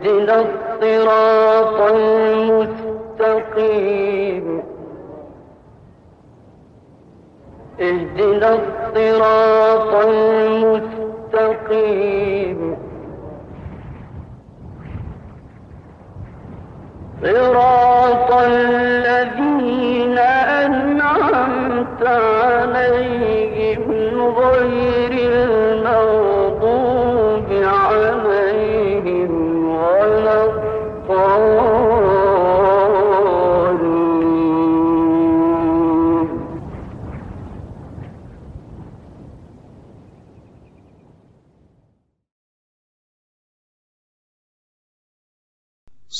اهدنا الصراط المستقيم. اهدنا الصراط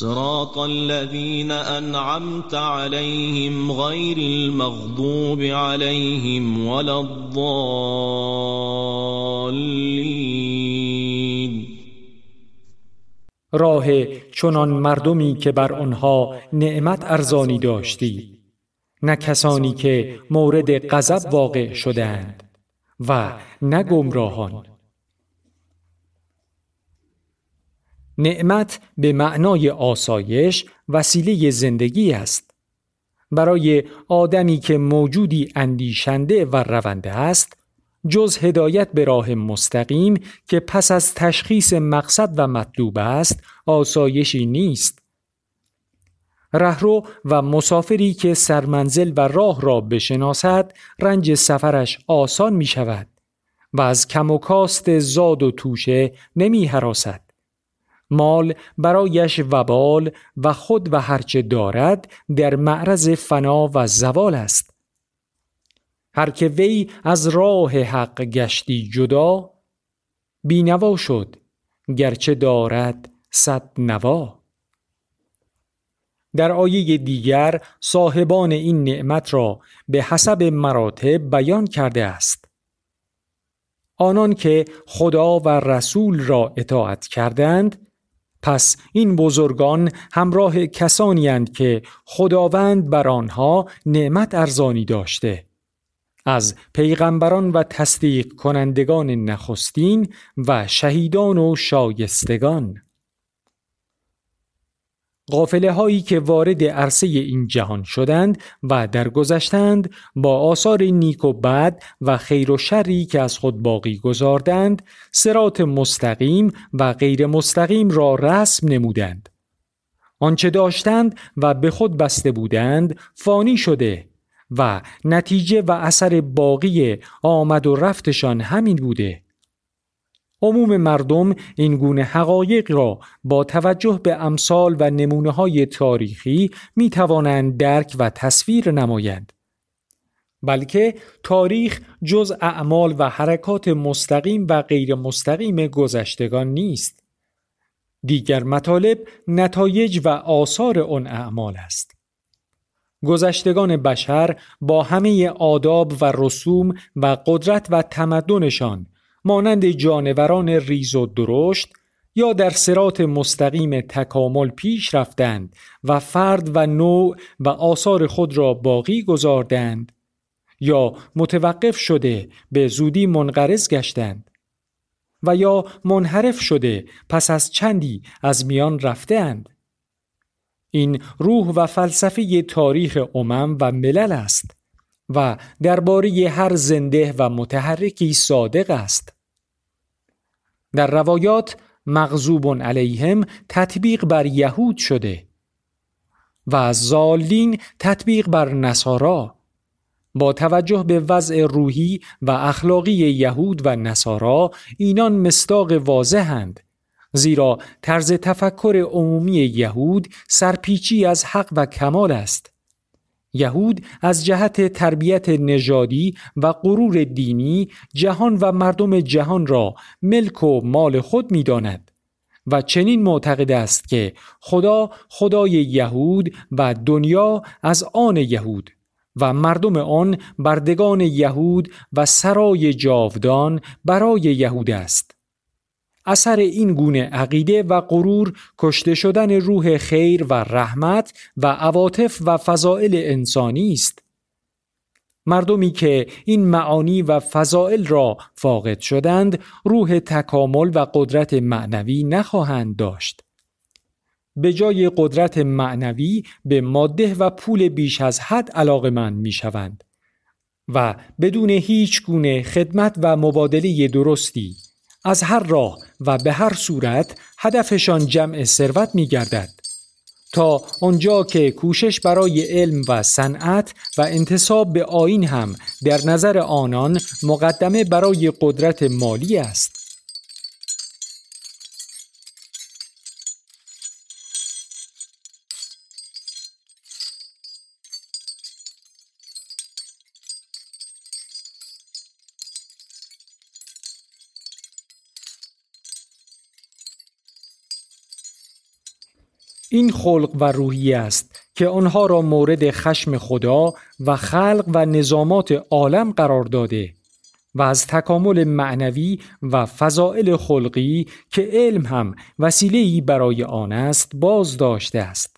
صراط الذين أنعمت عليهم غير المغضوب عليهم ولا الضالين. راه چنان مردمی که بر آنها نعمت ارزانی داشتی نه کسانی که مورد غضب واقع شدند و نه گمراهان. نعمت به معنای آسایش وسیله زندگی است. برای آدمی که موجودی اندیشنده و رونده است، جز هدایت به راه مستقیم که پس از تشخیص مقصد و مطلوب است، آسایشی نیست. رهرو و مسافری که سرمنزل و راه را بشناسد، رنج سفرش آسان می شود و از کم و کاست زاد و توشه نمی حراسد. مال برایش وبال و خود و هرچه دارد در معرض فنا و زوال است. هر که وی از راه حق گشتی جدا بینوا شد گرچه دارد صد نوا. در آیه دیگر صاحبان این نعمت را به حسب مراتب بیان کرده است. آنان که خدا و رسول را اطاعت کردند پس این بزرگان همراه کسانی که خداوند بر آنها نعمت ارزانی داشته. از پیغمبران و تصدیق کنندگان نخستین و شهیدان و شایستگان. قافله هایی که وارد عرصه این جهان شدند و درگذشتند با آثار نیک و بد و خیر و شری که از خود باقی گذاردند سرات مستقیم و غیر مستقیم را رسم نمودند. آنچه داشتند و به خود بسته بودند فانی شده و نتیجه و اثر باقی آمد و رفتشان همین بوده. عموم مردم این گونه حقایق را با توجه به امثال و نمونه های تاریخی می توانند درک و تصویر نمایند. بلکه تاریخ جز اعمال و حرکات مستقیم و غیر مستقیم گذشتگان نیست. دیگر مطالب نتایج و آثار آن اعمال است. گذشتگان بشر با همه آداب و رسوم و قدرت و تمدنشان مانند جانوران ریز و درشت یا در سرات مستقیم تکامل پیش رفتند و فرد و نوع و آثار خود را باقی گذاردند یا متوقف شده به زودی منقرض گشتند و یا منحرف شده پس از چندی از میان رفتند این روح و فلسفه تاریخ امم و ملل است. و درباره هر زنده و متحرکی صادق است. در روایات مغضوب علیهم تطبیق بر یهود شده و زالین تطبیق بر نصارا با توجه به وضع روحی و اخلاقی یهود و نصارا اینان مستاق واضحند زیرا طرز تفکر عمومی یهود سرپیچی از حق و کمال است. یهود از جهت تربیت نژادی و غرور دینی جهان و مردم جهان را ملک و مال خود می داند و چنین معتقد است که خدا خدای یهود و دنیا از آن یهود و مردم آن بردگان یهود و سرای جاودان برای یهود است. اثر این گونه عقیده و غرور کشته شدن روح خیر و رحمت و عواطف و فضائل انسانی است. مردمی که این معانی و فضائل را فاقد شدند روح تکامل و قدرت معنوی نخواهند داشت. به جای قدرت معنوی به ماده و پول بیش از حد علاقه من می شوند و بدون هیچ گونه خدمت و مبادله درستی از هر راه و به هر صورت هدفشان جمع ثروت می گردد تا آنجا که کوشش برای علم و صنعت و انتصاب به آین هم در نظر آنان مقدمه برای قدرت مالی است. این خلق و روحی است که آنها را مورد خشم خدا و خلق و نظامات عالم قرار داده و از تکامل معنوی و فضائل خلقی که علم هم وسیله‌ای برای آن است باز داشته است.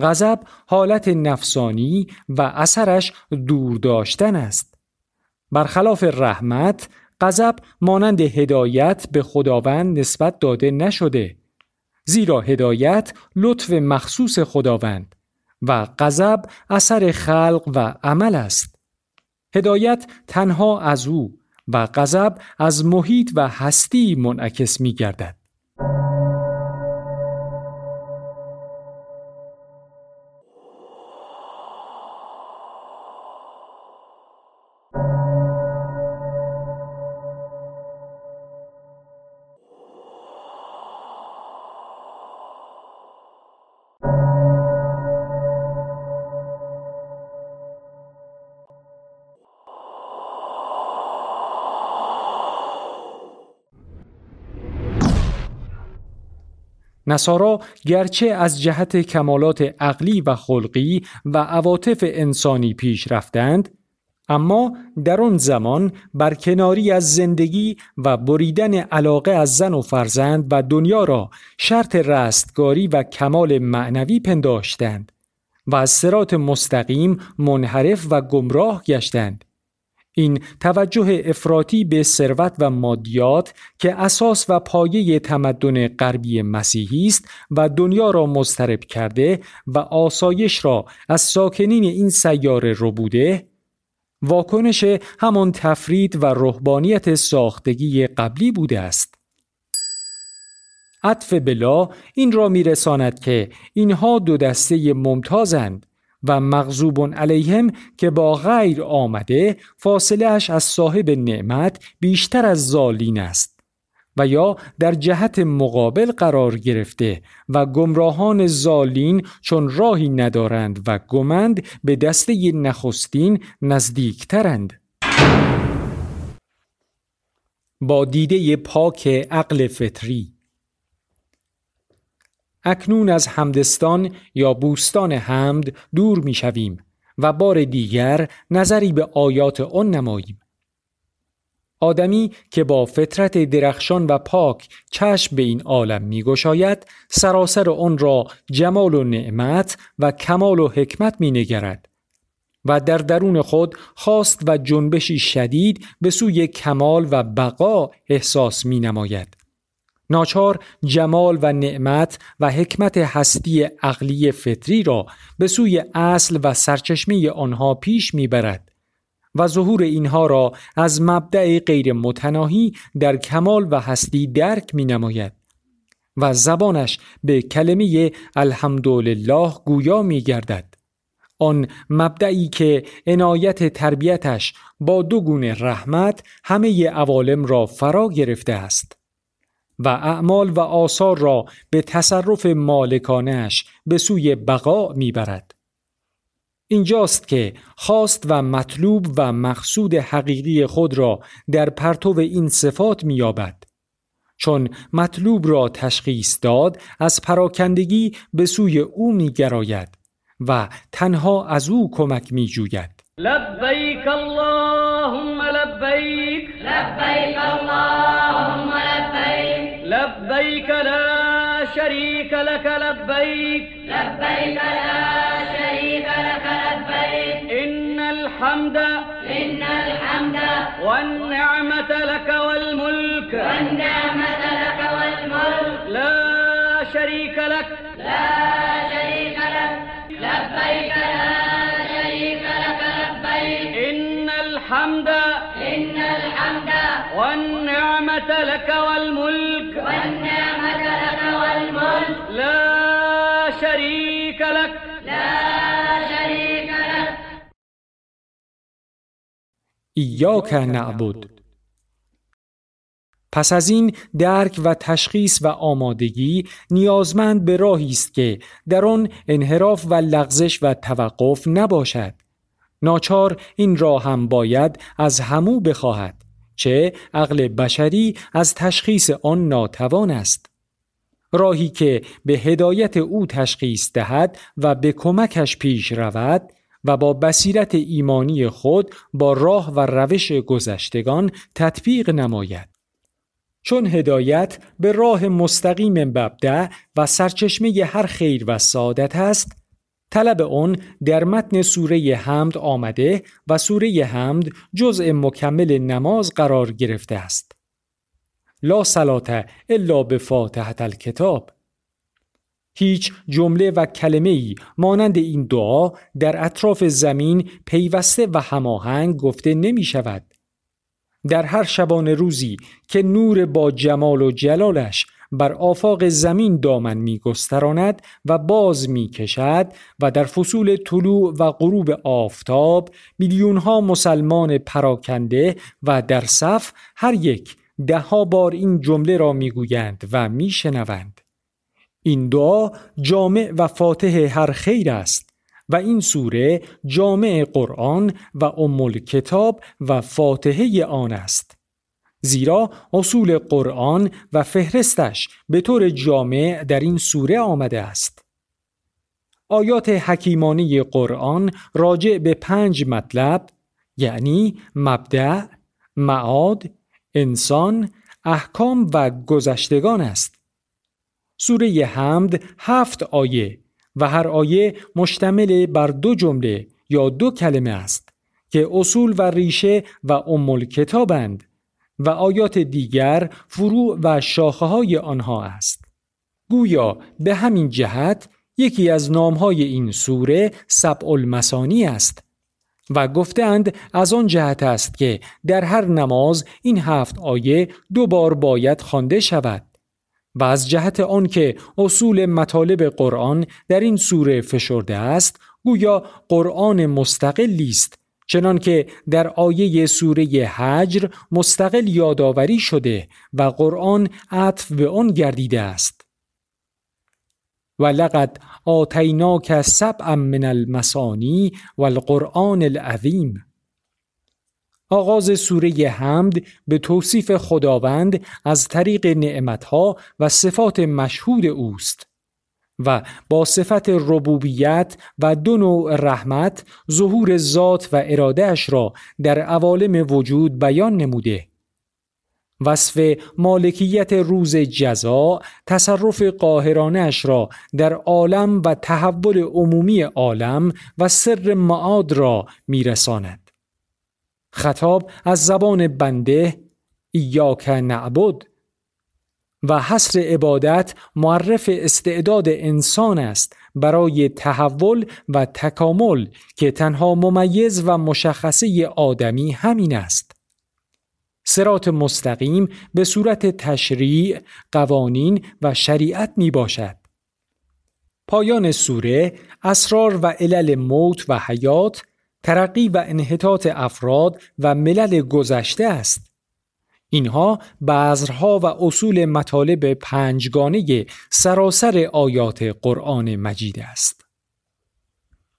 غضب حالت نفسانی و اثرش دور داشتن است. برخلاف رحمت، غضب مانند هدایت به خداوند نسبت داده نشده زیرا هدایت لطف مخصوص خداوند و غضب اثر خلق و عمل است. هدایت تنها از او و غضب از محیط و هستی منعکس می گردد نصارا گرچه از جهت کمالات عقلی و خلقی و عواطف انسانی پیش رفتند اما در آن زمان برکناری از زندگی و بریدن علاقه از زن و فرزند و دنیا را شرط رستگاری و کمال معنوی پنداشتند و از سرات مستقیم منحرف و گمراه گشتند. این توجه افراطی به ثروت و مادیات که اساس و پایه تمدن غربی مسیحی است و دنیا را مضطرب کرده و آسایش را از ساکنین این سیاره رو بوده واکنش همان تفرید و رهبانیت ساختگی قبلی بوده است. عطف بلا این را میرساند که اینها دو دسته ممتازند و مغضوب علیهم که با غیر آمده فاصله اش از صاحب نعمت بیشتر از زالین است و یا در جهت مقابل قرار گرفته و گمراهان زالین چون راهی ندارند و گمند به دسته نخستین نزدیکترند. با دیده پاک عقل فطری اکنون از همدستان یا بوستان حمد دور می شویم و بار دیگر نظری به آیات آن نماییم. آدمی که با فطرت درخشان و پاک چشم به این عالم می گشاید سراسر آن را جمال و نعمت و کمال و حکمت می نگرد و در درون خود خواست و جنبشی شدید به سوی کمال و بقا احساس می نماید. ناچار جمال و نعمت و حکمت هستی عقلی فطری را به سوی اصل و سرچشمه آنها پیش می‌برد و ظهور اینها را از مبدع غیر متناهی در کمال و هستی درک می نماید و زبانش به کلمه الحمدلله گویا می گردد. آن مبدعی که عنایت تربیتش با دو گونه رحمت همه عوالم را فرا گرفته است. و اعمال و آثار را به تصرف مالکانش به سوی بقا می‌برد. اینجاست که خواست و مطلوب و مقصود حقیقی خود را در پرتو این صفات مییابد. چون مطلوب را تشخیص داد از پراکندگی به سوی او میگراید و تنها از او کمک میجوید. لبیک اللهم لبیک. لبیک اللهم لبیک لبيك لا شريك لك لبيك. لبيك لا شريك لك لبيك. إن الحمد إن الحمد والنعمة لك والملك. والنعمة لك والملك. لا شريك لك. لا شريك لك. لبيك لا شريك لك لبيك. إن الحمد إن الحمد والنعمة لك والملك. ایاک نعبد. پس از این درک و تشخیص و آمادگی نیازمند به راهی است که در آن انحراف و لغزش و توقف نباشد. ناچار این راه هم باید از همو بخواهد چه عقل بشری از تشخیص آن ناتوان است. راهی که به هدایت او تشخیص دهد و به کمکش پیش رود و با بصیرت ایمانی خود با راه و روش گذشتگان تطبیق نماید. چون هدایت به راه مستقیم مبدع و سرچشمه هر خیر و سعادت است طلب آن در متن سوره حمد آمده و سوره حمد جزء مکمل نماز قرار گرفته است. لا صلات الا به فاتحت الکتاب هیچ جمله و کلمه ای مانند این دعا در اطراف زمین پیوسته و هماهنگ گفته نمی شود در هر شبانه روزی که نور با جمال و جلالش بر آفاق زمین دامن می گستراند و باز می کشد و در فصول طلوع و غروب آفتاب میلیون ها مسلمان پراکنده و در صف هر یک ده بار این جمله را می‌گویند و میشنوند. این دعا جامع و فاتح هر خیر است و این سوره جامع قرآن و ام کتاب و فاتحه آن است زیرا اصول قرآن و فهرستش به طور جامع در این سوره آمده است آیات حکیمانی قرآن راجع به پنج مطلب یعنی مبدع، معاد، انسان، احکام و گذشتگان است. سوره حمد هفت آیه و هر آیه مشتمل بر دو جمله یا دو کلمه است که اصول و ریشه و ام کتابند و آیات دیگر فروع و شاخه های آنها است. گویا به همین جهت یکی از نامهای این سوره سبع المسانی است و گفتند از آن جهت است که در هر نماز این هفت آیه دو بار باید خوانده شود و از جهت آنکه اصول مطالب قرآن در این سوره فشرده است گویا قرآن مستقلی است چنانکه در آیه سوره حجر مستقل یادآوری شده و قرآن عطف به آن گردیده است. و لقد آتیناک سبعا من المسانی و القرآن العظیم. آغاز سوره حمد به توصیف خداوند از طریق نعمتها و صفات مشهود اوست و با صفت ربوبیت و دو نوع رحمت ظهور ذات و ارادهش را در عوالم وجود بیان نموده. وصف مالکیت روز جزا تصرف قاهرانش را در عالم و تحول عمومی عالم و سر معاد را میرساند. خطاب از زبان بنده ایاک نعبد و حصر عبادت معرف استعداد انسان است برای تحول و تکامل که تنها ممیز و مشخصه آدمی همین است. سرات مستقیم به صورت تشریع، قوانین و شریعت می باشد. پایان سوره اسرار و علل موت و حیات ترقی و انحطاط افراد و ملل گذشته است. اینها بذرها و اصول مطالب پنجگانه سراسر آیات قرآن مجید است.